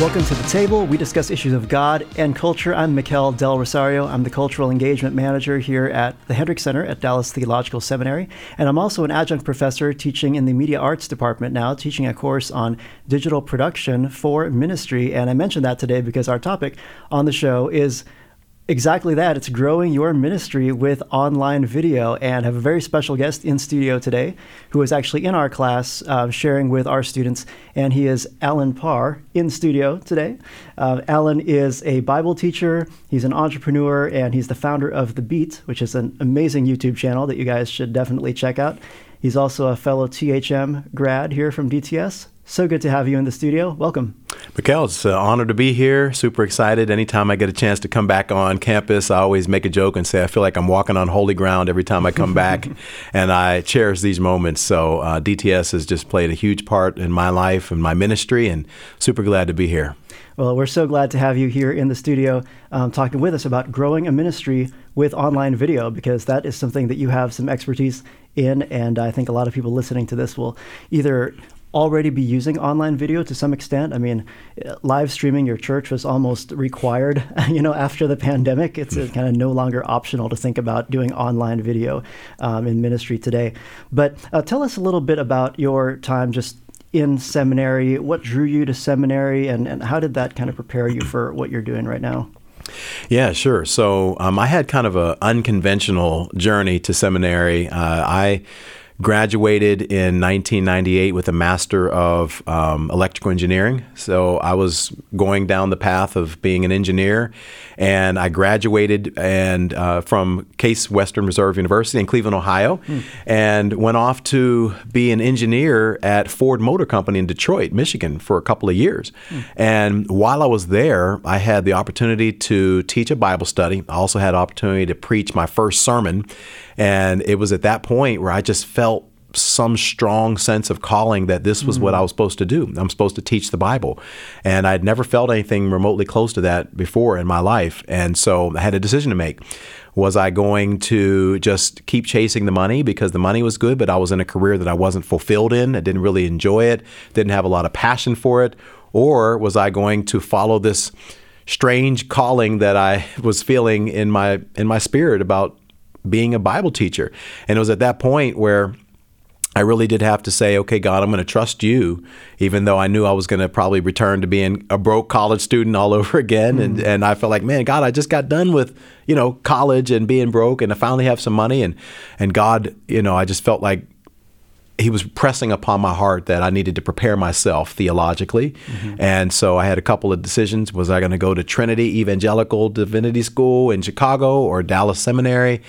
Welcome to the table. We discuss issues of God and culture. I'm Mikel Del Rosario. I'm the Cultural Engagement Manager here at the Hendricks Center at Dallas Theological Seminary. And I'm also an adjunct professor teaching in the Media Arts Department now, teaching a course on digital production for ministry. And I mentioned that today because our topic on the show is exactly that. It's growing your ministry with online video, and have a very special guest in studio today, who is actually in our class uh, sharing with our students, and he is Allen Parr in studio today. Uh, Allen is a Bible teacher, he's an entrepreneur, and he's the founder of The Beat, which is an amazing YouTube channel that you guys should definitely check out. He's also a fellow THM grad here from DTS. So good to have you in the studio. Welcome. Mikel, it's an honor to be here. Super excited. Anytime I get a chance to come back on campus, I always make a joke and say I feel like I'm walking on holy ground every time I come back, and I cherish these moments. So uh, DTS has just played a huge part in my life and my ministry, and super glad to be here. Well, we're so glad to have you here in the studio um, talking with us about growing a ministry with online video because that is something that you have some expertise in. And I think a lot of people listening to this will either already be using online video to some extent. I mean, live streaming your church was almost required, you know, after the pandemic. It's mm. kind of no longer optional to think about doing online video um, in ministry today. But uh, tell us a little bit about your time just in seminary. What drew you to seminary, and, and how did that kind of prepare you for what you're doing right now? Yeah, sure. So um, I had kind of an unconventional journey to seminary. Uh, I graduated in 1998 with a master of um, electrical engineering. So I was going down the path of being an engineer, and I graduated and uh, from Case Western Reserve University in Cleveland, Ohio, mm. and went off to be an engineer at Ford Motor Company in Detroit, Michigan, for a couple of years. Mm. And while I was there, I had the opportunity to teach a Bible study. I also had opportunity to preach my first sermon. And it was at that point where I just felt some strong sense of calling that this was mm-hmm. what I was supposed to do. I'm supposed to teach the Bible. And I'd never felt anything remotely close to that before in my life. And so I had a decision to make. Was I going to just keep chasing the money because the money was good, but I was in a career that I wasn't fulfilled in? I didn't really enjoy it, didn't have a lot of passion for it. Or was I going to follow this strange calling that I was feeling in my in my spirit about being a Bible teacher? And it was at that point where I really did have to say, okay, God, I'm going to trust you, even though I knew I was going to probably return to being a broke college student all over again. Mm. And, and I felt like, man, God, I just got done with, you know, college and being broke and I finally have some money. And, and God, you know, I just felt like he was pressing upon my heart that I needed to prepare myself theologically. Mm-hmm. And so I had a couple of decisions. Was I going to go to Trinity Evangelical Divinity School in Chicago or Dallas Seminary?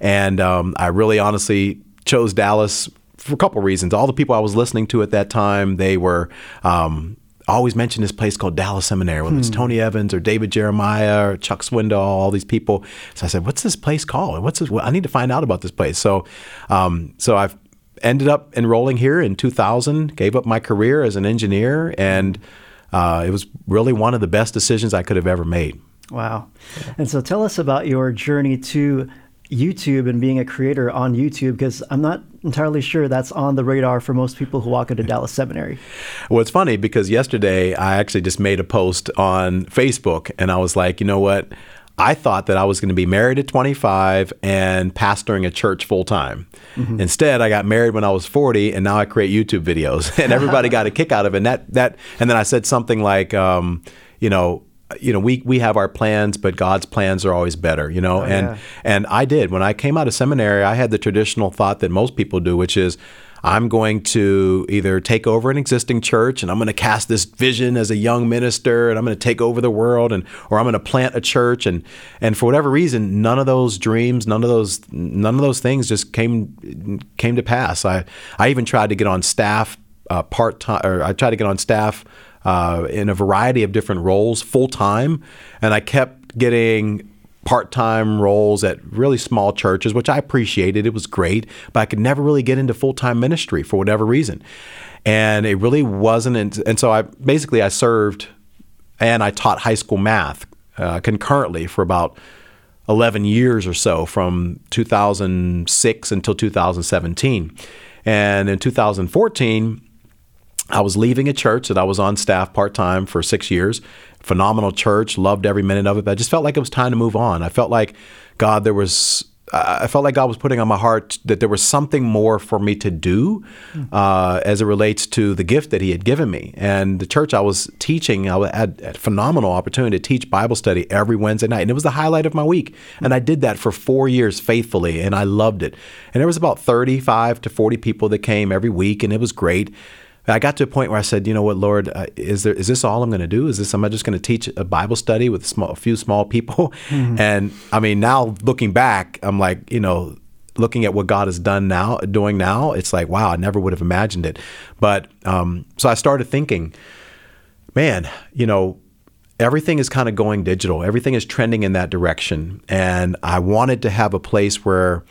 And um, I really honestly chose Dallas for a couple reasons. All the people I was listening to at that time, they were um, always mention this place called Dallas Seminary, whether hmm. it's Tony Evans or David Jeremiah or Chuck Swindoll, all these people. So I said, "What's this place called? What's this? Well, I need to find out about this place." So, um, so I've ended up enrolling here in 2000. Gave up my career as an engineer, and uh, it was really one of the best decisions I could have ever made. Wow! And so, tell us about your journey to YouTube and being a creator on YouTube because I'm not entirely sure that's on the radar for most people who walk into Dallas Seminary. Well, it's funny because yesterday I actually just made a post on Facebook and I was like, you know what? I thought that I was going to be married at 25 and pastoring a church full time. Mm-hmm. Instead, I got married when I was 40, and now I create YouTube videos, and everybody got a kick out of it. And that that, and then I said something like, um, you know, you know we we have our plans but God's plans are always better you know oh, and yeah. and I did when I came out of seminary I had the traditional thought that most people do which is I'm going to either take over an existing church and I'm going to cast this vision as a young minister and I'm going to take over the world and or I'm going to plant a church and and for whatever reason none of those dreams none of those none of those things just came came to pass. I I even tried to get on staff uh, part time or I tried to get on staff uh, in a variety of different roles full time and I kept getting part time roles at really small churches, which I appreciated. It was great, but I could never really get into full time ministry for whatever reason. And it really wasn't. And so I basically I served and I taught high school math uh, concurrently for about 11 years or so from 2006 until 2017. And in 2014, I was leaving a church that I was on staff part time for six years. Phenomenal church, loved every minute of it. But I just felt like it was time to move on. I felt like God, there was. I felt like God was putting on my heart that there was something more for me to do uh, as it relates to the gift that He had given me. And the church I was teaching, I had a phenomenal opportunity to teach Bible study every Wednesday night. And it was the highlight of my week. And I did that for four years faithfully, and I loved it. And there was about 35 to 40 people that came every week, and it was great. I got to a point where I said, you know what, Lord, uh, is there is this all I'm going to do? Is this am I just going to teach a Bible study with small, a few small people? Mm-hmm. And I mean, now looking back, I'm like, you know, looking at what God has done now, doing now, it's like, wow, I never would have imagined it. But um, so I started thinking, man, you know, everything is kind of going digital. Everything is trending in that direction, and I wanted to have a place where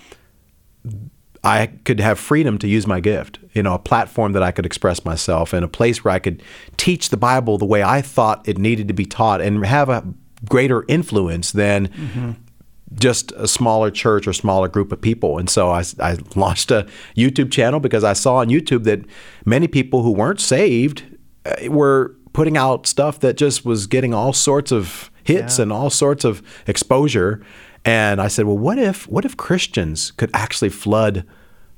I could have freedom to use my gift, you know, a platform that I could express myself and a place where I could teach the Bible the way I thought it needed to be taught and have a greater influence than mm-hmm. just a smaller church or smaller group of people. And so I, I, launched a YouTube channel because I saw on YouTube that many people who weren't saved uh, were putting out stuff that just was getting all sorts of hits yeah. and all sorts of exposure. And I said, well, what if what if Christians could actually flood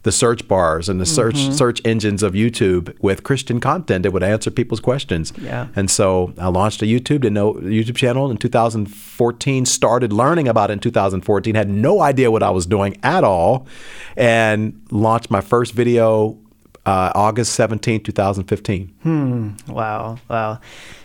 the search bars and the search mm-hmm. search engines of YouTube with Christian content that would answer people's questions. Yeah. And so I launched a YouTube to know YouTube channel in 2014. Started learning about it in 2014. Had no idea what I was doing at all, and launched my first video uh, August 17, 2015. Hmm. Wow. Wow.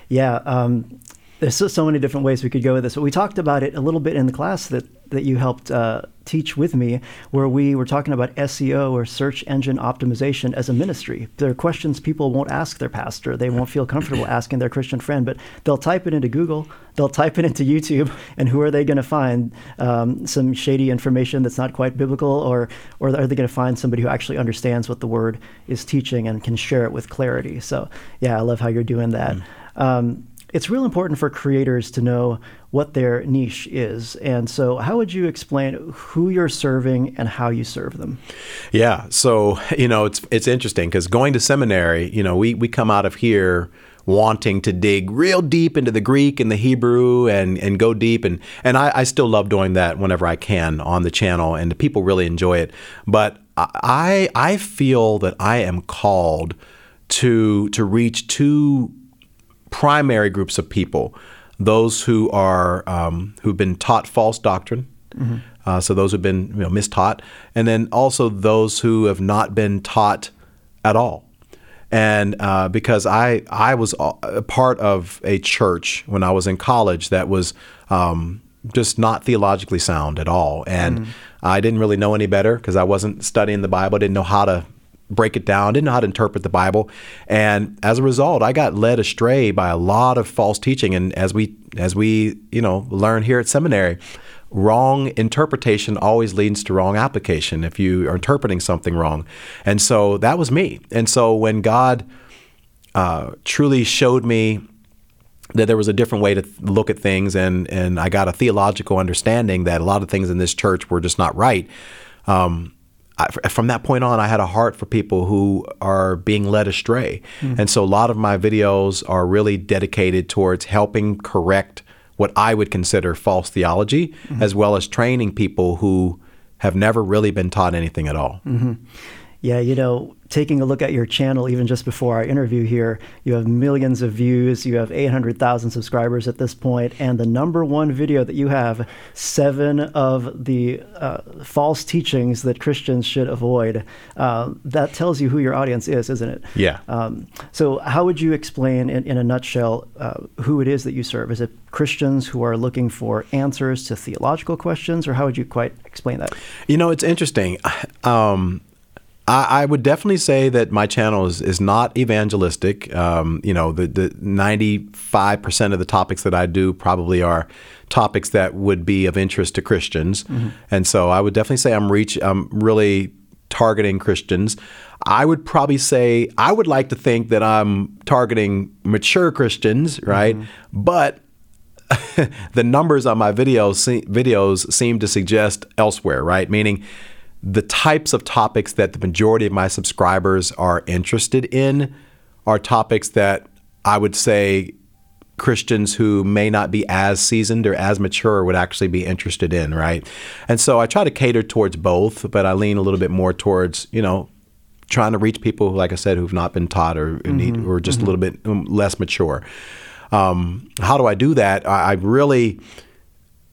Yeah. Um, there's so, so, many different ways we could go with this. But we talked about it a little bit in the class that that you helped uh, teach with me, where we were talking about SEO or search engine optimization as a ministry. There are questions people won't ask their pastor; they won't feel comfortable asking their Christian friend, but they'll type it into Google, they'll type it into YouTube, and who are they going to find? Um, some shady information that's not quite biblical, or or are they going to find somebody who actually understands what the Word is teaching and can share it with clarity? So, yeah, I love how you're doing that. Mm. Um, it's real important for creators to know what their niche is. And so, how would you explain who you're serving and how you serve them? Yeah, so you know, it's it's interesting because going to seminary, you know, we we come out of here wanting to dig real deep into the Greek and the Hebrew and, and go deep. And, and I, I still love doing that whenever I can on the channel, and the people really enjoy it. But I, I feel that I am called to, to reach two primary groups of people those who are um, who've been taught false doctrine. Mm-hmm. Uh, so those who've been you know, mistaught, and then also those who have not been taught at all. And uh, because I I was a part of a church when I was in college that was um, just not theologically sound at all, and mm. I didn't really know any better because I wasn't studying the Bible, didn't know how to break it down, didn't know how to interpret the Bible, and as a result, I got led astray by a lot of false teaching. And as we as we you know learn here at seminary, wrong interpretation always leads to wrong application if you are interpreting something wrong. And so that was me. And so when God uh, truly showed me that there was a different way to look at things, and and I got a theological understanding that a lot of things in this church were just not right. Um, I, from that point on, I had a heart for people who are being led astray. Mm-hmm. And so a lot of my videos are really dedicated towards helping correct what I would consider false theology, mm-hmm. as well as training people who have never really been taught anything at all. Mm-hmm. Yeah, you know, taking a look at your channel, even just before our interview here, you have millions of views, you have 800,000 subscribers at this point, and the number one video that you have, seven of the uh, false teachings that Christians should avoid. Uh, that tells you who your audience is, isn't it? Yeah. Um, so, how would you explain, in, in a nutshell, uh, who it is that you serve? Is it Christians who are looking for answers to theological questions, or how would you quite explain that? You know, it's interesting. Um, I, I, would definitely say that my channel is, is not evangelistic. Um, you know, the, the 95% of the topics that I do probably are topics that would be of interest to Christians. Mm-hmm. And so I would definitely say I'm reach I'm really targeting Christians. I would probably say I would like to think that I'm targeting mature Christians, right? Mm-hmm. But the numbers on my videos videos seem to suggest elsewhere, right? Meaning the types of topics that the majority of my subscribers are interested in are topics that I would say Christians who may not be as seasoned or as mature would actually be interested in, right? And so I try to cater towards both, but I lean a little bit more towards, you know, trying to reach people, like I said, who've not been taught or mm-hmm. need, or just mm-hmm. a little bit um, less mature. Um, how do I do that? I, I really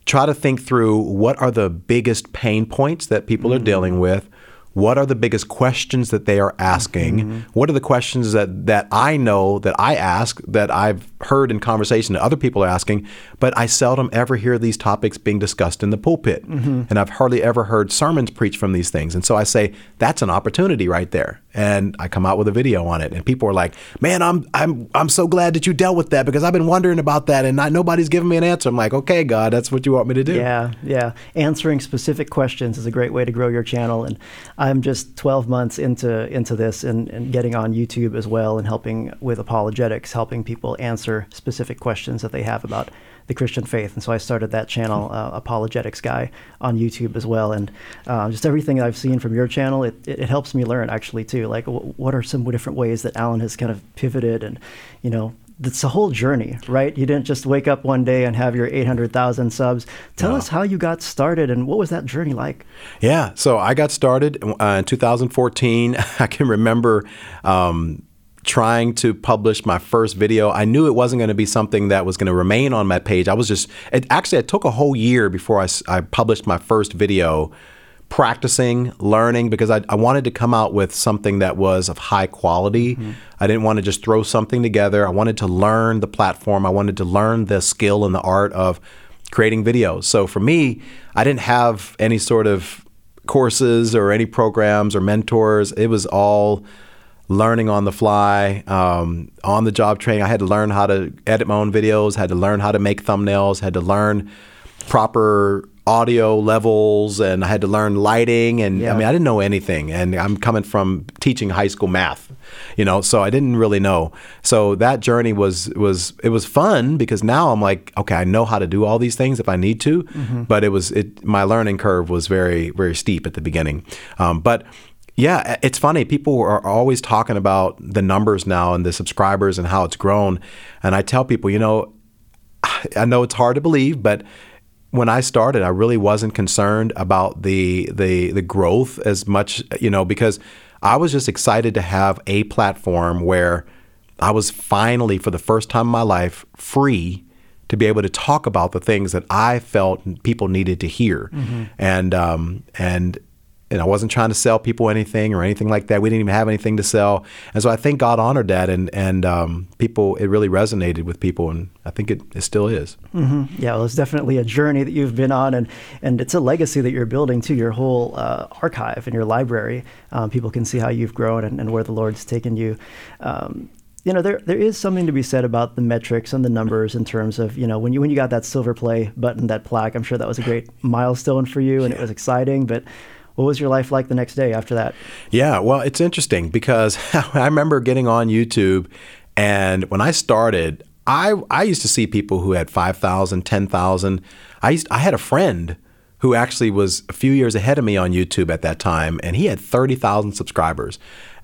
try to think through what are the biggest pain points that people mm-hmm. are dealing with what are the biggest questions that they are asking? Mm-hmm. What are the questions that, that I know that I ask that I've heard in conversation that other people are asking, but I seldom ever hear these topics being discussed in the pulpit. Mm-hmm. And I've hardly ever heard sermons preached from these things. And so I say, that's an opportunity right there. And I come out with a video on it. And people are like, man, I'm, I'm, I'm so glad that you dealt with that because I've been wondering about that and not, nobody's giving me an answer. I'm like, okay, God, that's what you want me to do. Yeah, yeah. Answering specific questions is a great way to grow your channel. And I'm just 12 months into into this and, and getting on YouTube as well and helping with apologetics, helping people answer specific questions that they have about the Christian faith. And so I started that channel, uh, Apologetics Guy, on YouTube as well. And uh, just everything I've seen from your channel, it, it, it helps me learn actually too. Like, w- what are some different ways that Allen has kind of pivoted and, you know, it's a whole journey, right? You didn't just wake up one day and have your 800,000 subs. Tell no. us how you got started and what was that journey like? Yeah, so I got started uh, in 2014. I can remember um, trying to publish my first video. I knew it wasn't going to be something that was going to remain on my page. I was just, it, actually, it took a whole year before I, I published my first video practicing, learning, because I, I, wanted to come out with something that was of high quality. Mm-hmm. I didn't want to just throw something together. I wanted to learn the platform. I wanted to learn the skill and the art of creating videos. So for me, I didn't have any sort of courses or any programs or mentors. It was all learning on the fly, um, on the job training. I had to learn how to edit my own videos, had to learn how to make thumbnails, had to learn proper audio levels and I had to learn lighting and yeah. I mean I didn't know anything and I'm coming from teaching high school math you know so I didn't really know so that journey was was it was fun because now I'm like okay I know how to do all these things if I need to mm-hmm. but it was it my learning curve was very very steep at the beginning um, but yeah, it's funny. People are always talking about the numbers now and the subscribers and how it's grown. And I tell people, you know, I know it's hard to believe, but when I started, I really wasn't concerned about the the the growth as much, you know, because I was just excited to have a platform where I was finally, for the first time in my life, free to be able to talk about the things that I felt people needed to hear, mm-hmm. and um, and and I wasn't trying to sell people anything or anything like that. We didn't even have anything to sell, and so I think God honored that, and and um, people it really resonated with people, and I think it, it still is. Mm-hmm. Yeah, well, it's definitely a journey that you've been on, and and it's a legacy that you're building to your whole uh, archive and your library. Um, people can see how you've grown and, and where the Lord's taken you. Um, you know there there is something to be said about the metrics and the numbers in terms of you know when you when you got that silver play button that plaque I'm sure that was a great milestone for you and yeah. it was exciting but what was your life like the next day after that? Yeah, well, it's interesting because I remember getting on YouTube, and when I started, I I used to see people who had 5,000, 10,000. I used I had a friend who actually was a few years ahead of me on YouTube at that time, and he had 30,000 subscribers.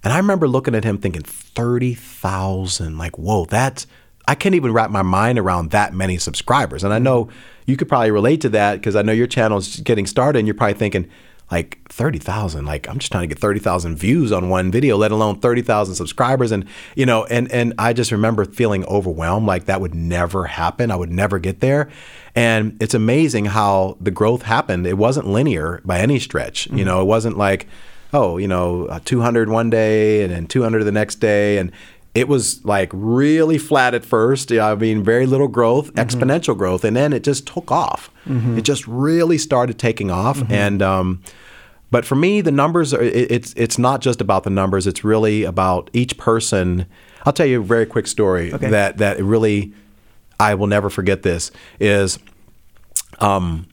And I remember looking at him thinking, 30,000, like, whoa, that's, I can't even wrap my mind around that many subscribers. And I know you could probably relate to that because I know your channel is getting started and you're probably thinking, like 30,000 like I'm just trying to get 30,000 views on one video let alone 30,000 subscribers. And you know and and I just remember feeling overwhelmed like that would never happen. I would never get there. And it's amazing how the growth happened. It wasn't linear by any stretch. Mm-hmm. you know it wasn't like oh you know 200 one day and then 200 the next day. And it was like really flat at first. I mean, very little growth, mm-hmm. exponential growth, and then it just took off. Mm-hmm. It just really started taking off. Mm-hmm. And um, but for me, the numbers are. It, it's it's not just about the numbers. It's really about each person. I'll tell you a very quick story okay. that that really I will never forget. This is um,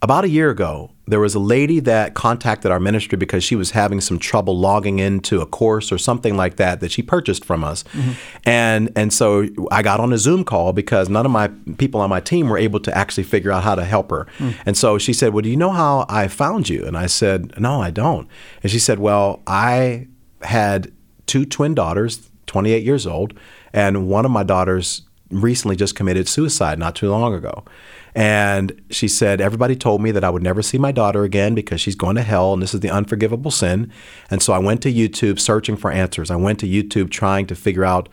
about a year ago there was a lady that contacted our ministry because she was having some trouble logging into a course or something like that that she purchased from us. Mm-hmm. And and so I got on a Zoom call because none of my people on my team were able to actually figure out how to help her. Mm. And so she said, "Well, do you know how I found you?" And I said, "No, I don't." And she said, "Well, I had two twin daughters, 28 years old, and one of my daughters recently just committed suicide not too long ago." And she said, Everybody told me that I would never see my daughter again because she's going to hell and this is the unforgivable sin. And so I went to YouTube searching for answers. I went to YouTube trying to figure out.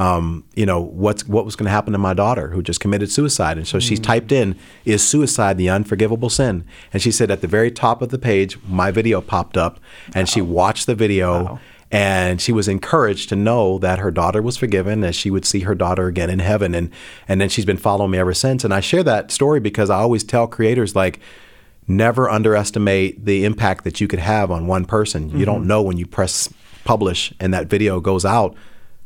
Um, you know what's what was going to happen to my daughter who just committed suicide, and so she mm. typed in "Is suicide the unforgivable sin?" And she said at the very top of the page, my video popped up, and wow. she watched the video, wow. And she was encouraged to know that her daughter was forgiven, that she would see her daughter again in heaven. And and then she's been following me ever since. And I share that story because I always tell creators like never underestimate the impact that you could have on one person. Mm-hmm. You don't mm-hmm. know when you press publish and that video goes out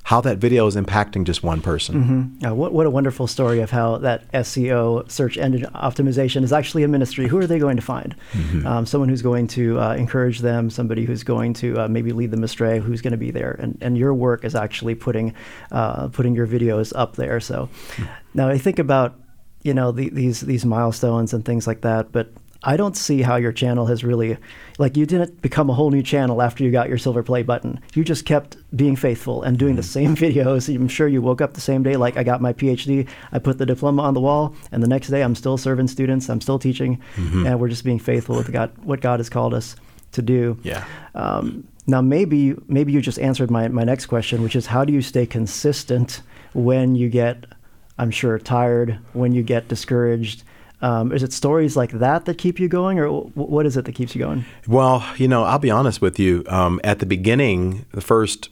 how that video is impacting just one person. Mm-hmm. what, what a wonderful story of how that SEO search engine optimization is actually a ministry. Who are they going to find? Mm-hmm. Um, someone who's going to uh, encourage them, somebody who's going to uh, maybe lead them astray, who's going to be there. And, and your work is actually putting, uh, putting your videos up there. So mm-hmm. now I think about you know the, these these milestones and things like that but I don't see how your channel has really, like, you didn't become a whole new channel after you got your silver play button. You just kept being faithful and doing mm-hmm. the same videos. I'm sure you woke up the same day, like, I got my PhD, I put the diploma on the wall, and the next day I'm still serving students, I'm still teaching, mm-hmm. and we're just being faithful with God, what God has called us to do. Yeah. Um, now, maybe maybe you just answered my, my next question, which is how do you stay consistent when you get, I'm sure, tired, when you get discouraged? Um, is it stories like that that keep you going, or what is it that keeps you going? Well, you know, I'll be honest with you. Um, at the beginning, the first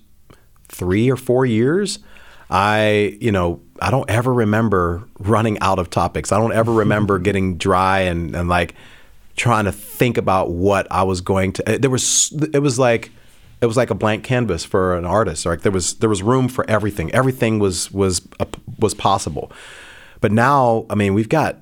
three or four years, I, you know, I don't ever remember running out of topics. I don't ever remember getting dry and, and like trying to think about what I was going to. There was, it was like, it was like a blank canvas for an artist. Like there was, there was room for everything. Everything was was was possible. But now, I mean, we've got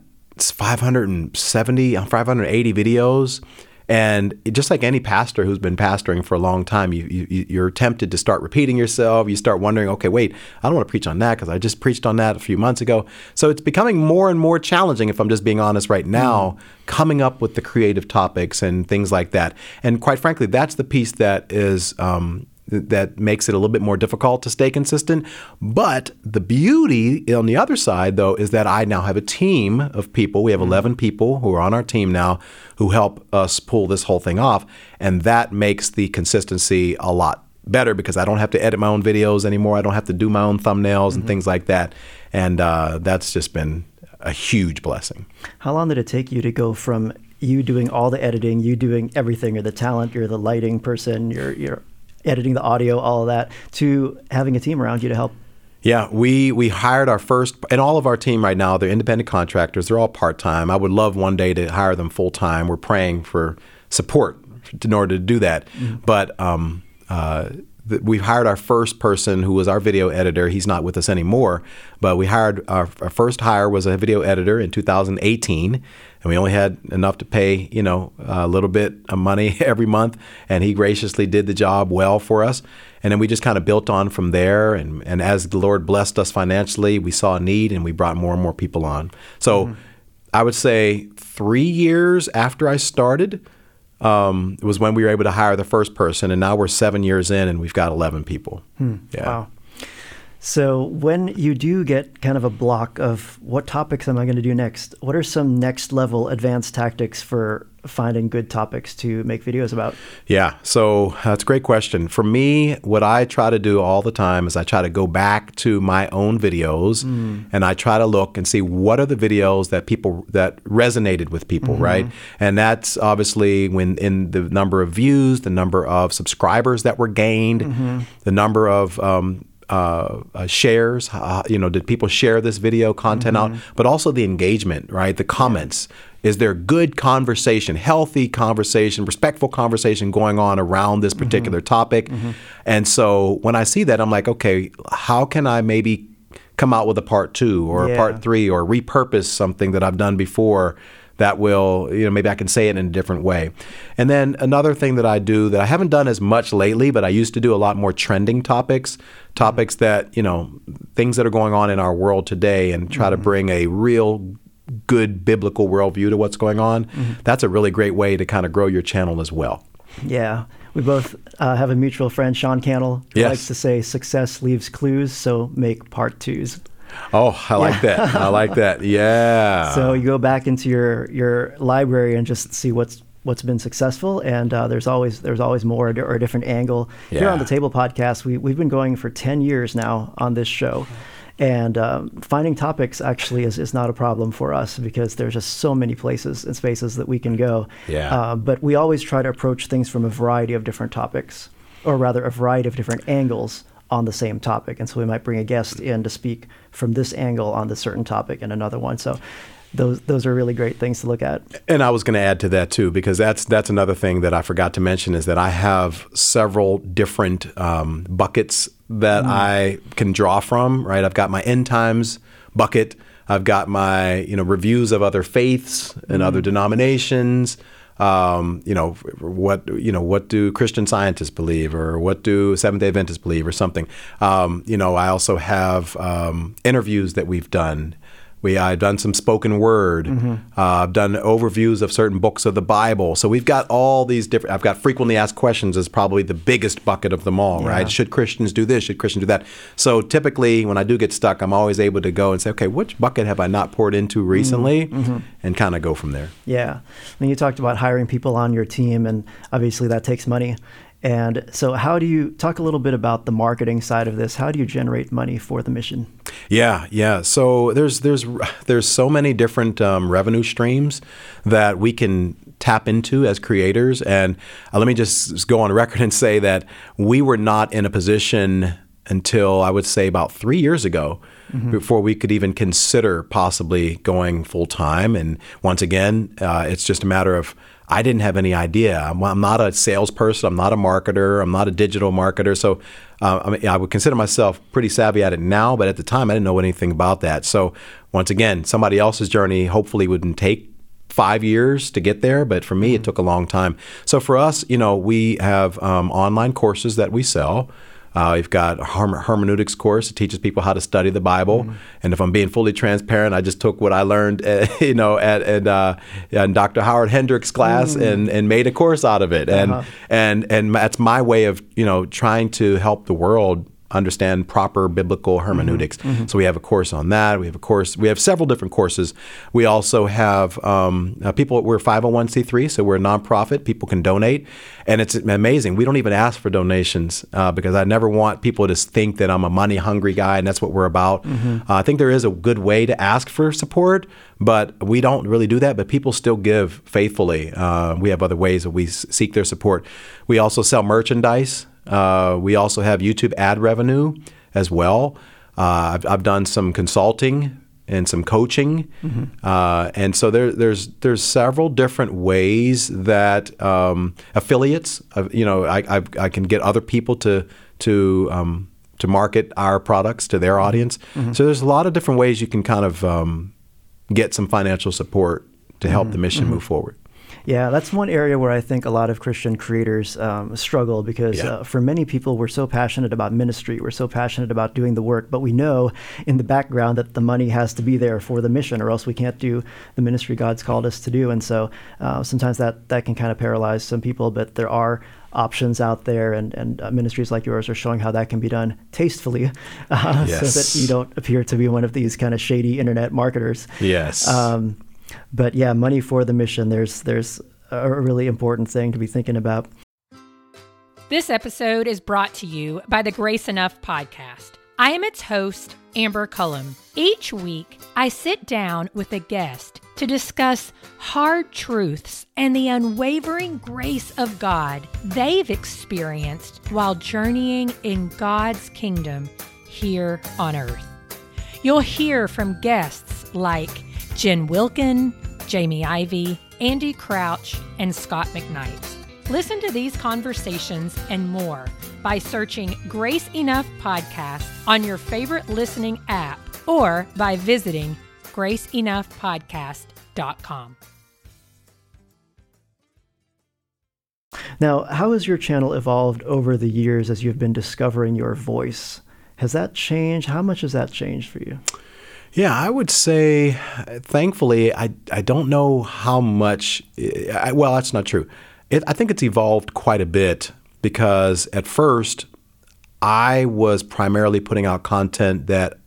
570, 580 videos. And just like any pastor who's been pastoring for a long time, you, you, you're tempted to start repeating yourself. You start wondering, okay, wait, I don't want to preach on that because I just preached on that a few months ago. So it's becoming more and more challenging, if I'm just being honest right now, mm. coming up with the creative topics and things like that. And quite frankly, that's the piece that is um, that makes it a little bit more difficult to stay consistent. But the beauty on the other side, though, is that I now have a team of people. We have mm-hmm. 11 people who are on our team now who help us pull this whole thing off. And that makes the consistency a lot better because I don't have to edit my own videos anymore. I don't have to do my own thumbnails mm-hmm. and things like that. And uh, that's just been a huge blessing. How long did it take you to go from you doing all the editing, you doing everything, you're the talent, you're the lighting person, you're you're editing the audio, all of that, to having a team around you to help yeah, we we hired our first, and all of our team right now, they're independent contractors. They're all part time. I would love one day to hire them full time. We're praying for support in order to do that. Mm-hmm. But um, uh, we hired our first person who was our video editor. He's not with us anymore, but we hired our, our first hire was a video editor in 2018 and we only had enough to pay, you know, a little bit of money every month. And he graciously did the job well for us. And then we just kind of built on from there. And, and as the Lord blessed us financially, we saw a need and we brought more and more people on. So mm-hmm. I would say three years after I started um, was when we were able to hire the first person. And now we're seven years in and we've got 11 people. Hmm. Yeah. Wow. So when you do get kind of a block of what topics am I going to do next, what are some next level advanced tactics for finding good topics to make videos about? Yeah, so that's a great question. For me, what I try to do all the time is I try to go back to my own videos mm. and I try to look and see what are the videos that people that resonated with people, mm-hmm. right? And that's obviously when in the number of views, the number of subscribers that were gained, mm-hmm. the number of um, uh, uh, shares. Uh, you know, did people share this video content mm-hmm. out? But also the engagement, right? The comments. Is there good conversation, healthy conversation, respectful conversation going on around this mm-hmm. particular mm-hmm. topic? Mm-hmm. And so when I see that, I'm like, okay, how can I maybe come out with a part two or yeah. a part three or repurpose something that I've done before? That will, you know, maybe I can say it in a different way. And then another thing that I do that I haven't done as much lately, but I used to do a lot more trending topics, topics that, you know, things that are going on in our world today and try mm-hmm. to bring a real good biblical worldview to what's going on. Mm-hmm. That's a really great way to kind of grow your channel as well. Yeah. We both uh, have a mutual friend, Sean Cannell, who yes. likes to say success leaves clues, so make part twos. Oh, I like that. I like that. Yeah. So you go back into your your library and just see what's what's been successful, and uh, there's always there's always more or a different angle. Yeah. Here on the Table Podcast, we we've been going for ten years now on this show. And um, finding topics actually is, is not a problem for us because there's just so many places and spaces that we can go. Yeah. Uh, but we always try to approach things from a variety of different topics, or rather, a variety of different angles on the same topic. And so we might bring a guest in to speak from this angle on this certain topic and another one. So those those are really great things to look at. And I was going to add to that too, because that's that's another thing that I forgot to mention is that I have several different um, buckets that mm. I can draw from. Right, I've got my end times bucket. I've got my you know reviews of other faiths and mm. other denominations um, you know, what you know, what do Christian scientists believe, or what do Seventh Day Adventists believe, or something. Um, you know, I also have um, interviews that we've done we I've done some spoken word. Mm-hmm. Uh, I've done overviews of certain books of the Bible. So we've got all these different. I've got frequently asked questions as probably the biggest bucket of them all. Yeah. Right? Should Christians do this? Should Christians do that? So typically, when I do get stuck, I'm always able to go and say, okay, which bucket have I not poured into recently, mm-hmm. mm-hmm. and kind of go from there. Yeah. And you talked about hiring people on your team, and obviously that takes money. And so, how do you talk a little bit about the marketing side of this? How do you generate money for the mission? Yeah, yeah. So there's there's there's so many different um, revenue streams that we can tap into as creators. And uh, let me just go on record and say that we were not in a position until I would say about three years ago. Mm-hmm. Before we could even consider possibly going full time. And once again, uh, it's just a matter of I didn't have any idea. I'm, I'm, not a salesperson. I'm not a marketer. I'm not a digital marketer. So uh, I, mean, I would consider myself pretty savvy at it now, but at the time I didn't know anything about that. So once again, somebody else's journey hopefully wouldn't take five years to get there, but for me, it mm-hmm. took a long time. So for us, you know, we have um, online courses that we sell. Uh, we've got a hermeneutics course that teaches people how to study the Bible. Mm-hmm. And if I'm being fully transparent, I just took what I learned, at, you know, at, at uh, in Dr. Howard Hendricks' class mm. and, and made a course out of it. And uh-huh. and and that's my way of you know trying to help the world understand proper biblical hermeneutics. Mm-hmm. Mm-hmm. So we have a course on that. We have a course. We have several different courses. We also have um, uh, people. We're 501c3, so we're a nonprofit. People can donate, and it's amazing. We don't even ask for donations uh, because I never want people to think that I'm a money hungry guy, and that's what we're about. Mm-hmm. Uh, I think there is a good way to ask for support, but we don't really do that. But people still give faithfully. Uh, we have other ways that we seek their support. We also sell merchandise. Uh, we also have YouTube ad revenue as well. Uh, I've, I've, done some consulting and some coaching, mm-hmm. uh, and so there, there's there's several different ways that um, affiliates, you know, I, I, I, can get other people to to um, to market our products to their audience. Mm-hmm. So there's a lot of different ways you can kind of um, get some financial support to help mm-hmm. the mission mm-hmm. move forward. Yeah, that's one area where I think a lot of Christian creators um, struggle because yeah. uh, for many people, we're so passionate about ministry, we're so passionate about doing the work, but we know in the background that the money has to be there for the mission, or else we can't do the ministry God's called us to do. And so uh, sometimes that that can kind of paralyze some people, but there are options out there, and, and uh, ministries like yours are showing how that can be done tastefully, uh, yes. so that you don't appear to be one of these kind of shady internet marketers. Yes. Um, but yeah, money for the mission. There's there's a really important thing to be thinking about. This episode is brought to you by the Grace Enough podcast. I am its host, Amber Cullum. Each week, I sit down with a guest to discuss hard truths and the unwavering grace of God they've experienced while journeying in God's kingdom here on earth. You'll hear from guests like Jen Wilkin, Jamie Ivey, Andy Crouch, and Scot McKnight. Listen to these conversations and more by searching Grace Enough Podcast on your favorite listening app or by visiting graceenoughpodcast.com. Now, how has your channel evolved over the years as you've been discovering your voice? Has that changed? How much has that changed for you? Yeah, I would say, thankfully, I, I don't know how much. I, well, that's not true. It, I think it's evolved quite a bit because at first I was primarily putting out content that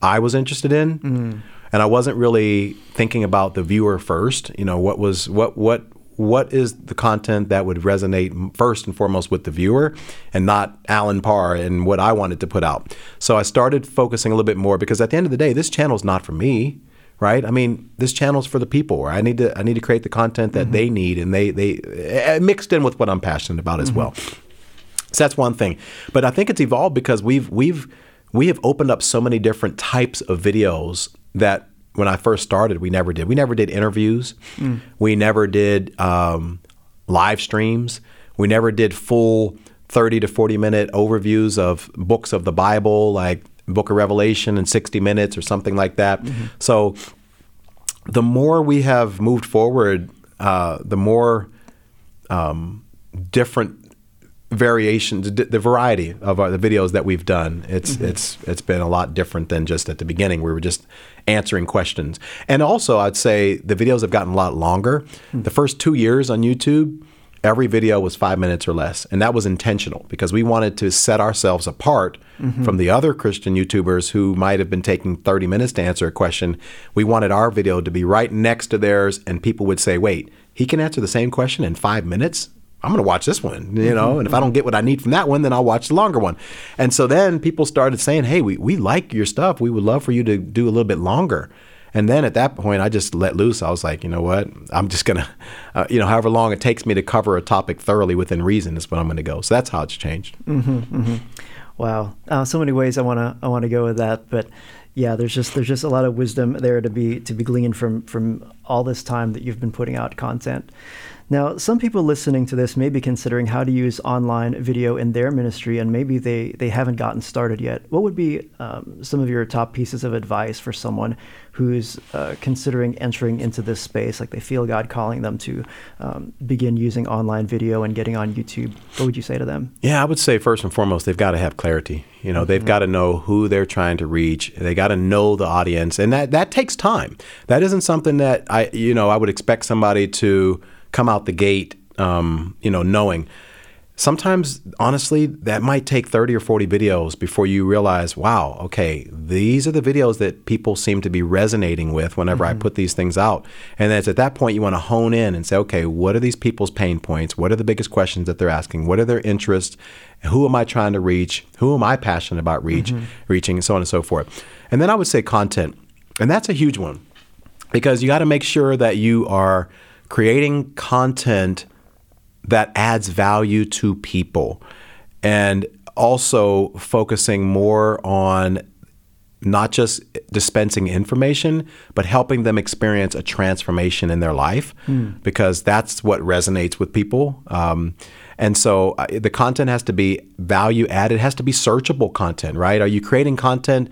I was interested in. Mm. And I wasn't really thinking about the viewer first. You know, what was what what what is the content that would resonate first and foremost with the viewer and not Allen Parr and what I wanted to put out. So I started focusing a little bit more because at the end of the day, this channel is not for me right? I mean, this channel's for the people. I need to I need to create the content that mm-hmm. they need, and they they uh, mixed in with what I'm passionate about as mm-hmm. well. So that's one thing. But I think it's evolved because we've we've we have opened up so many different types of videos that when I first started, we never did. We never did interviews. Mm. We never did um, live streams. We never did full 30 to 40 minute overviews of books of the Bible, like Book of Revelation in 60 minutes or something like that. Mm-hmm. So the more we have moved forward, uh, the more um, different variations, the variety of our, the videos that we've done. It's mm-hmm. it's it's been a lot different than just at the beginning. We were just answering questions, and also I'd say the videos have gotten a lot longer. Mm-hmm. The first two years on YouTube every video was five minutes or less. And that was intentional because we wanted to set ourselves apart mm-hmm. from the other Christian YouTubers who might have been taking 30 minutes to answer a question. We wanted our video to be right next to theirs, and people would say, wait, he can answer the same question in five minutes? I'm going to watch this one, you know, mm-hmm. and if I don't get what I need from that one, then I'll watch the longer one. And so then people started saying, hey, we, we like your stuff. We would love for you to do a little bit longer. And then at that point, I just let loose. I was like, you know what? I'm just gonna, uh, you know, however long it takes me to cover a topic thoroughly within reason is what I'm going to go. So that's how it's changed. Mm-hmm, mm-hmm. Wow, uh, so many ways I want to I want to go with that, but yeah, there's just there's just a lot of wisdom there to be to be gleaned from from all this time that you've been putting out content. Now, some people listening to this may be considering how to use online video in their ministry, and maybe they, they haven't gotten started yet. What would be um, some of your top pieces of advice for someone who's uh, considering entering into this space, like they feel God calling them to um, begin using online video and getting on YouTube? What would you say to them? Yeah, I would say first and foremost, they've got to have clarity. You know, mm-hmm. they've got to know who they're trying to reach. They got to know the audience, and that that takes time. That isn't something that I, you know, I would expect somebody to come out the gate, um, you know, knowing. Sometimes, honestly, that might take 30 or 40 videos before you realize, wow, okay, these are the videos that people seem to be resonating with whenever mm-hmm. I put these things out. And it's at that point you want to hone in and say, okay, what are these people's pain points? What are the biggest questions that they're asking? What are their interests? Who am I trying to reach? Who am I passionate about reach, mm-hmm. reaching, and so on and so forth. And then I would say content. And that's a huge one because you got to make sure that you are – creating content that adds value to people and also focusing more on not just dispensing information, but helping them experience a transformation in their life mm. because that's what resonates with people. Um, and so uh, the content has to be value added, it has to be searchable content, right? Are you creating content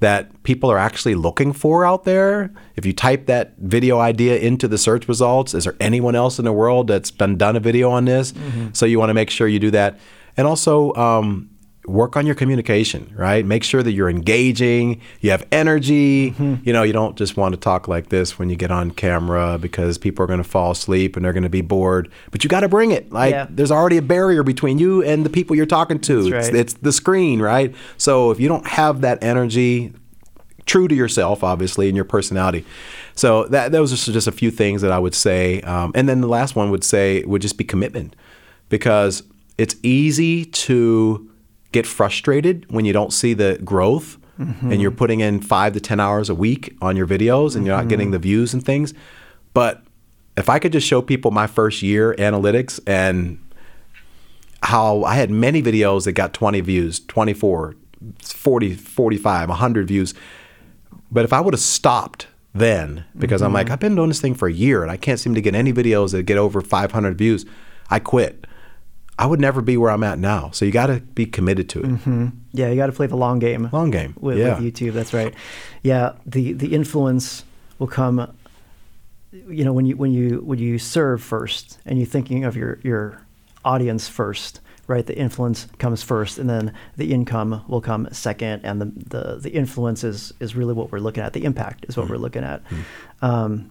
that people are actually looking for out there. If you type that video idea into the search results, is there anyone else in the world that's been done a video on this? Mm-hmm. So you want to make sure you do that, and also um, work on your communication. Right, make sure that you're engaging, you have energy. Mm-hmm. You know, you don't just want to talk like this when you get on camera because people are going to fall asleep and they're going to be bored. But you got to bring it. Like yeah. there's already a barrier between you and the people you're talking to. Right. It's, it's the screen, right? So if you don't have that energy true to yourself, obviously, and your personality. So that those are just a few things that I would say. Um, and then the last one would say would just be commitment, because it's easy to get frustrated when you don't see the growth. Mm-hmm. And you're putting in five to 10 hours a week on your videos and you're not getting the views and things. But if I could just show people my first year analytics and how I had many videos that got 20 views, 24, 40, 45, 100 views. But if I would have stopped then, because mm-hmm. I'm like, mm-hmm. I've been doing this thing for a year and I can't seem to get any videos that get over 500 views, I quit. I would never be where I'm at now. So you got to be committed to it. Mm-hmm. Yeah, you got to play the long game. Long game. With, yeah. with YouTube. That's right. Yeah, the the influence will come you know when you when you when you serve first and you're thinking of your your audience first right the influence comes first and then the income will come second and the the, the influence is is really what we're looking at the impact is what mm-hmm. we're looking at mm-hmm. um,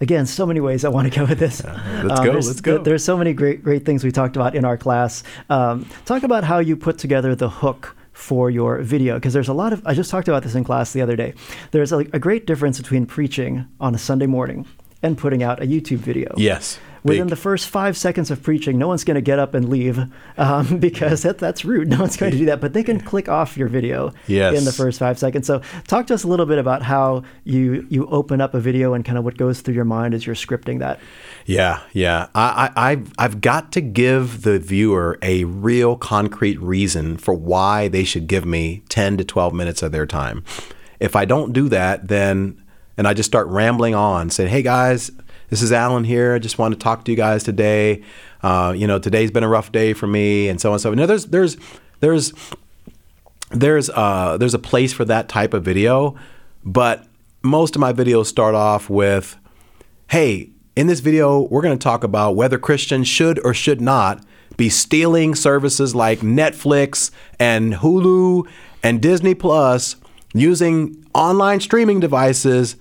again so many ways i want to go with this. Yeah, let's um, go let's go. there's so many great great things we talked about in our class. Um, talk about how you put together the hook for your video because there's a lot of i just talked about this in class the other day. There's a, a great difference between preaching on a sunday morning and putting out a youtube video yes within the first five seconds of preaching, no one's going to get up and leave um, because that, that's rude. No one's going to do that. But they can click off your video yes. in the first five seconds. So, talk to us a little bit about how you you open up a video and kind of what goes through your mind as you're scripting that. Yeah, yeah. I, I, I've, I've got to give the viewer a real concrete reason for why they should give me 10 to 12 minutes of their time. If I don't do that, then, and I just start rambling on, saying, hey guys, this is Allen here. I just want to talk to you guys today. Uh, you know, today's been a rough day for me, and so on and so. Now, there's there's there's there's uh, there's a place for that type of video, but most of my videos start off with, "Hey, in this video, we're going to talk about whether Christians should or should not be stealing services like Netflix and Hulu and Disney Plus using online streaming devices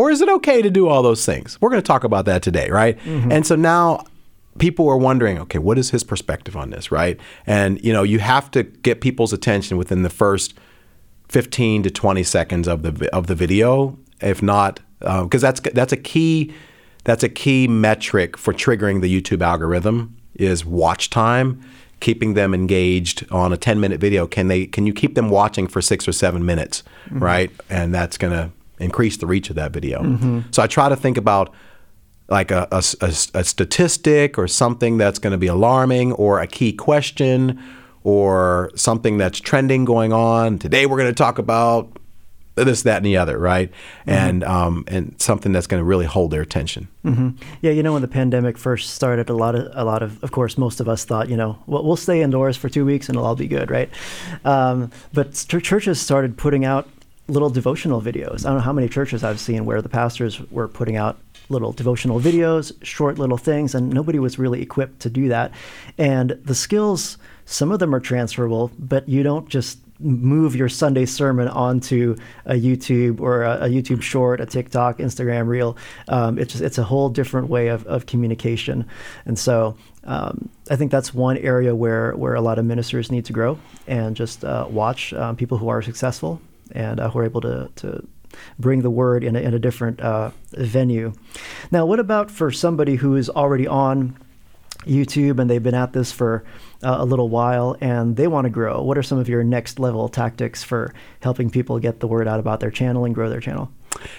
or is it okay to do all those things? We're going to talk about that today, right? Mm-hmm. And so now people are wondering, okay, what is his perspective on this, right? And you know, you have to get people's attention within the first 15 to 20 seconds of the of the video, if not because um, that's that's a key that's a key metric for triggering the YouTube algorithm is watch time keeping them engaged on a 10 minute video can they can you keep them watching for 6 or 7 minutes mm-hmm. right and that's going to increase the reach of that video. Mm-hmm. So I try to think about like a, a, a, a statistic or something that's going to be alarming or a key question or something that's trending going on. Today we're going to talk about this, that, and the other, right? Mm-hmm. And um, and something that's going to really hold their attention. Mm-hmm. Yeah, you know, when the pandemic first started, a lot of a lot of, of course, most of us thought, you know, well, we'll stay indoors for two weeks and it'll all be good, right? Um, but churches started putting out little devotional videos. I don't know how many churches I've seen where the pastors were putting out little devotional videos, short little things, and nobody was really equipped to do that. And the skills, some of them are transferable, but you don't just move your Sunday sermon onto a YouTube or a, a YouTube short, a TikTok, Instagram reel. Um, it's just, it's a whole different way of, of communication. And so um, I think that's one area where, where a lot of ministers need to grow and just uh, watch um, people who are successful and uh, we're able to, to bring the word in a, in a different uh, venue. Now, what about for somebody who is already on YouTube and they've been at this for uh, a little while and they want to grow? What are some of your next level tactics for helping people get the word out about their channel and grow their channel?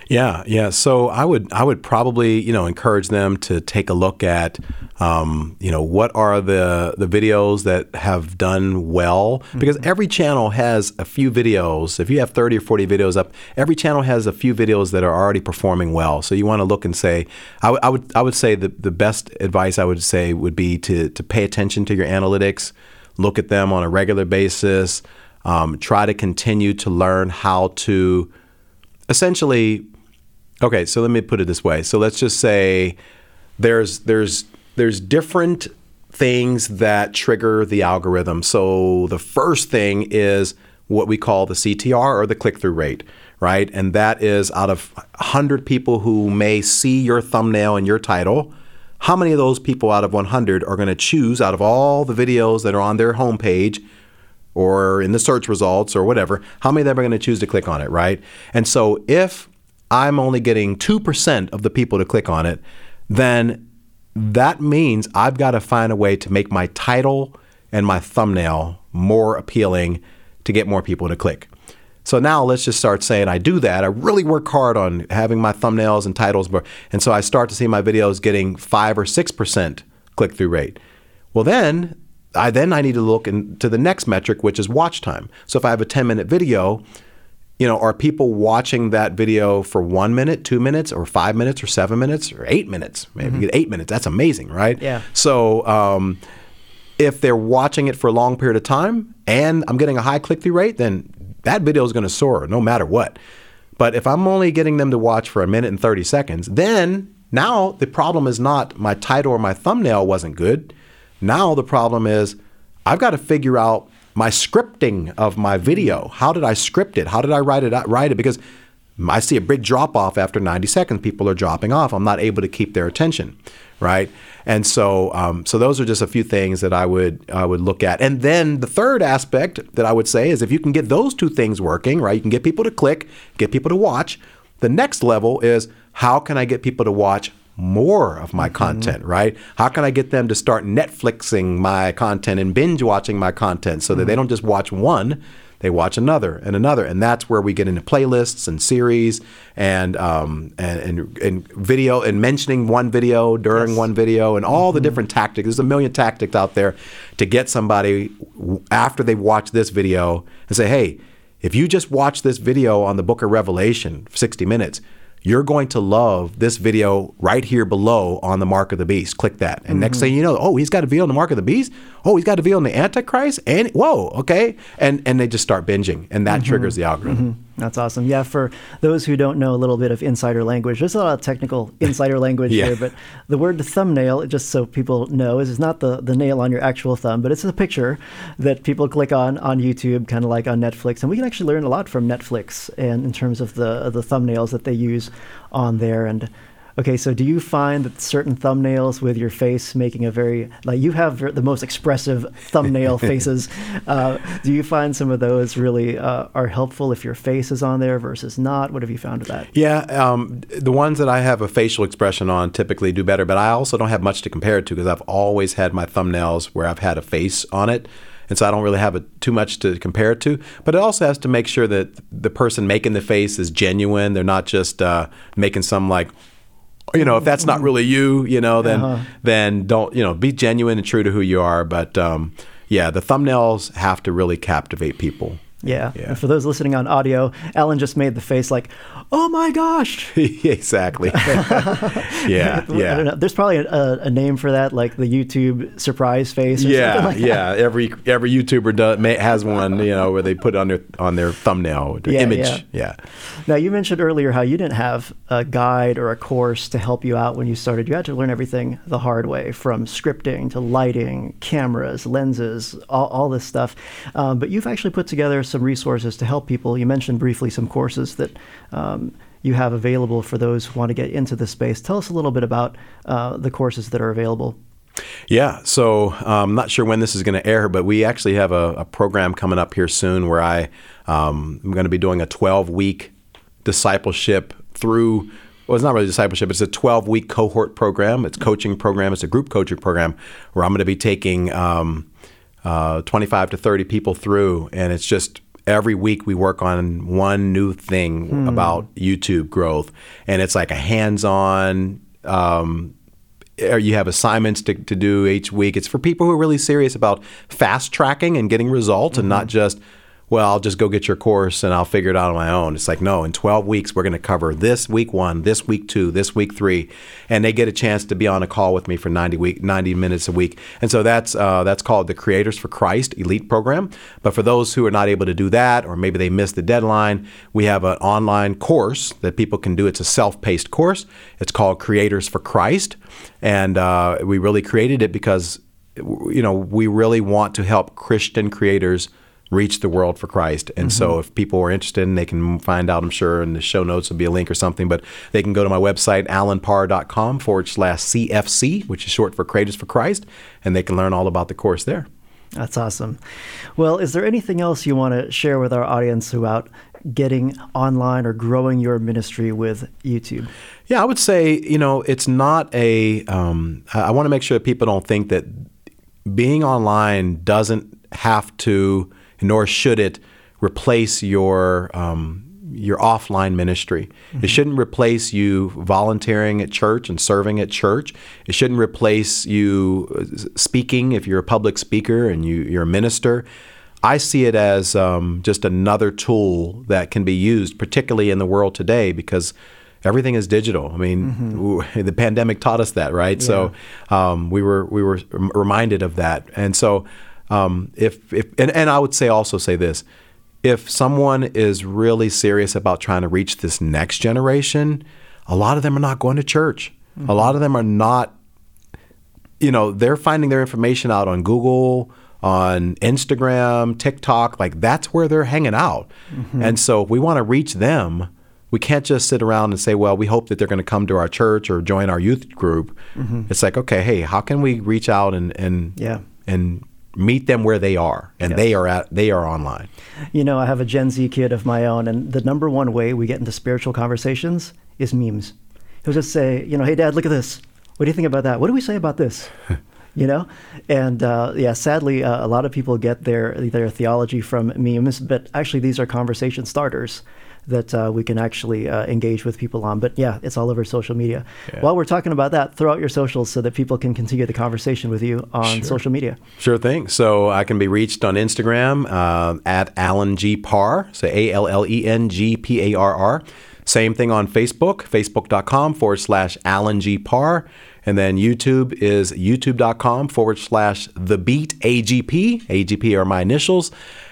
Yeah, yeah. So I would I would probably you know encourage them to take a look at um, you know what are the the videos that have done well because mm-hmm. every channel has a few videos. If you have thirty or forty videos up, every channel has a few videos that are already performing well. So you want to look and say I, w- I would I would say the the best advice I would say would be to to pay attention to your analytics, look at them on a regular basis, um, try to continue to learn how to essentially, okay, so let me put it this way. So let's just say there's there's there's different things that trigger the algorithm. So the first thing is what we call the CTR or the click-through rate, right? And that is out of 100 people who may see your thumbnail and your title, how many of those people out of 100 are going to choose out of all the videos that are on their homepage or in the search results or whatever, how many of them are going to choose to click on it, right? And so if I'm only getting 2% of the people to click on it, then that means I've got to find a way to make my title and my thumbnail more appealing to get more people to click. So now let's just start saying I do that. I really work hard on having my thumbnails and titles, and so I start to see my videos getting five or six percent click through rate. Well, then I then I need to look into the next metric, which is watch time. So if I have a 10 minute video, you know, are people watching that video for one minute, two minutes, or five minutes, or seven minutes, or eight minutes? Maybe mm-hmm. get eight minutes. That's amazing, right? Yeah. So um, if they're watching it for a long period of time and I'm getting a high click through rate, then that video is going to soar no matter what. But if I'm only getting them to watch for a minute and 30 seconds, then now the problem is not my title or my thumbnail wasn't good. Now the problem is I've got to figure out my scripting of my video. How did I script it? How did I write it? Write it because I see a big drop off after 90 seconds. People are dropping off. I'm not able to keep their attention, right? And so, um, so those are just a few things that I would I would look at. And then the third aspect that I would say is if you can get those two things working, right? You can get people to click, get people to watch. The next level is how can I get people to watch more of my mm-hmm. content, right? How can I get them to start Netflixing my content and binge watching my content so that mm-hmm. they don't just watch one, they watch another and another, and that's where we get into playlists and series and um, and, and, and video and mentioning one video during yes. one video and all mm-hmm. the different tactics. There's a million tactics out there to get somebody after they've watched this video and say, hey. If you just watch this video on the Book of Revelation, 60 minutes, you're going to love this video right here below on the mark of the beast. Click that. And mm-hmm. next thing you know, oh, he's got a video on the mark of the beast. Oh, he's got a video on the Antichrist. And whoa, okay. And and they just start binging. And that mm-hmm. triggers the algorithm. Mm-hmm. That's awesome. Yeah, for those who don't know a little bit of insider language, there's a lot of technical insider language yeah. here, but the word thumbnail, just so people know, is, is not the, the nail on your actual thumb, but it's a picture that people click on on YouTube, kind of like on Netflix. And we can actually learn a lot from Netflix and in terms of the the thumbnails that they use on there. And Okay, so do you find that certain thumbnails with your face making a very like you have the most expressive thumbnail faces? Uh, do you find some of those really uh, are helpful if your face is on there versus not? What have you found of that? Yeah, um, the ones that I have a facial expression on typically do better, but I also don't have much to compare it to because I've always had my thumbnails where I've had a face on it and so I don't really have a, too much to compare it to. But it also has to make sure that the person making the face is genuine. They're not just uh, making some like you know, if that's not really you, you know, then uh-huh. then don't you know be genuine and true to who you are. But um, yeah, the thumbnails have to really captivate people. Yeah. yeah. And for those listening on audio, Allen just made the face like, "Oh my gosh!" exactly. yeah, yeah. There's probably a, a, name for that, like the YouTube surprise face. yeah, like yeah. Every every YouTuber does may, has one, you know, where they put on their on their thumbnail, their yeah, image. Yeah. yeah. Now you mentioned earlier how you didn't have a guide or a course to help you out when you started. You had to learn everything the hard way, from scripting to lighting, cameras, lenses, all, all this stuff. Um, but you've actually put together some resources to help people. You mentioned briefly some courses that um, you have available for those who want to get into this space. Tell us a little bit about uh, the courses that are available. Yeah, so I'm um, not sure when this is going to air, but we actually have a, a, program coming up here soon where I um, I'm going to be doing a 12 week discipleship through. Well, it's not really discipleship. It's a 12 week cohort program. It's coaching program. It's a group coaching program where I'm going to be taking um, uh, 25 to 30 people through, and it's just every week we work on one new thing hmm. about YouTube growth, and it's like a hands-on. Um, you have assignments to, to do each week. It's for people who are really serious about fast tracking and getting results, mm-hmm. and not just well, I'll just go get your course and I'll figure it out on my own. It's like, no, in 12 weeks, we're going to cover this week one, this week two, this week three. And they get a chance to be on a call with me for 90, week, 90 minutes a week. And so that's, uh, that's called the Creators for Christ Elite Program. But for those who are not able to do that, or maybe they missed the deadline, we have an online course that people can do. It's a self paced course. It's called Creators for Christ. And uh, we really created it because, you know, we really want to help Christian creators reach the world for Christ. And mm-hmm. so if people are interested, and they can find out, I'm sure in the show notes will be a link or something, but they can go to my website, allenparr.com forward slash CFC, which is short for Creators for Christ, and they can learn all about the course there. That's awesome. Well, is there anything else you want to share with our audience about getting online or growing your ministry with YouTube? Yeah, I would say, you know, it's not a. Um, I, I want to make sure that people don't think that being online doesn't have to, nor should it, replace your um, your offline ministry. Mm-hmm. It shouldn't replace you volunteering at church and serving at church. It shouldn't replace you uh, speaking if you're a public speaker and you, you're a minister. I see it as um, just another tool that can be used, particularly in the world today, because everything is digital. I mean, mm-hmm. the pandemic taught us that, right? Yeah. So um, we were we were reminded of that, and so um, if if and, and I would say also say this if someone is really serious about trying to reach this next generation, a lot of them are not going to church. Mm-hmm. A lot of them are not, you know, they're finding their information out on Google, on Instagram, TikTok. Like that's where they're hanging out. Mm-hmm. And so if we want to reach them, we can't just sit around and say, well, we hope that they're going to come to our church or join our youth group. Mm-hmm. It's like, okay, hey, how can we reach out and, and, yeah. and meet them where they are and yes. they are at they are online. You know i have a gen z kid of my own and the number one way we get into spiritual conversations is memes. He'll just say you know hey dad look at this. What do you think about that? What do we say about this? You know? And uh, yeah sadly uh, a lot of people get their their theology from memes but actually these are conversation starters that uh, we can actually uh, engage with people on. But yeah, it's all over social media. Yeah. While we're talking about that, throw out your socials so that people can continue the conversation with you on sure. social media. Sure thing. So I can be reached on Instagram uh, at Allen G Parr, so A L L E N G P A R R. Same thing on Facebook, facebook.com forward slash Allen G Parr. And then YouTube is youtube.com forward slash the beat AGP. AGP are my initials.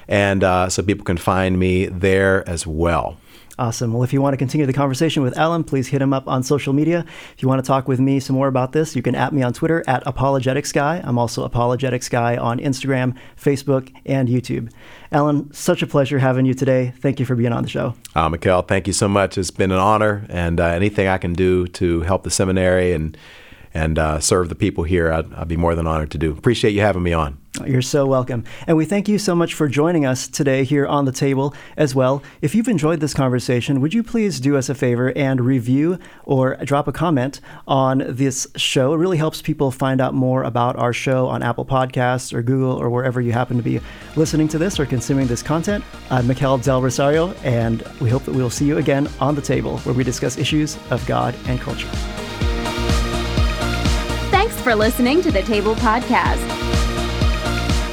And uh, so people can find me there as well. Awesome. Well, if you want to continue the conversation with Allen, please hit him up on social media. If you want to talk with me some more about this, you can at me on Twitter at Apologetics Guy. I'm also Apologetics Guy on Instagram, Facebook, and YouTube. Allen, such a pleasure having you today. Thank you for being on the show. Uh, Mikel, thank you so much. It's been an honor, and uh, anything I can do to help the seminary and and uh, serve the people here, I'd, I'd be more than honored to do. Appreciate you having me on. You're so welcome. And we thank you so much for joining us today here on the table as well. If you've enjoyed this conversation, would you please do us a favor and review or drop a comment on this show? It really helps people find out more about our show on Apple Podcasts or Google or wherever you happen to be listening to this or consuming this content. I'm Mikel Del Rosario, and we hope that we'll see you again on the table where we discuss issues of God and culture. For listening to the Table Podcast.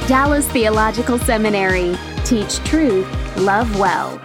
Dallas Theological Seminary. Teach truth, love well.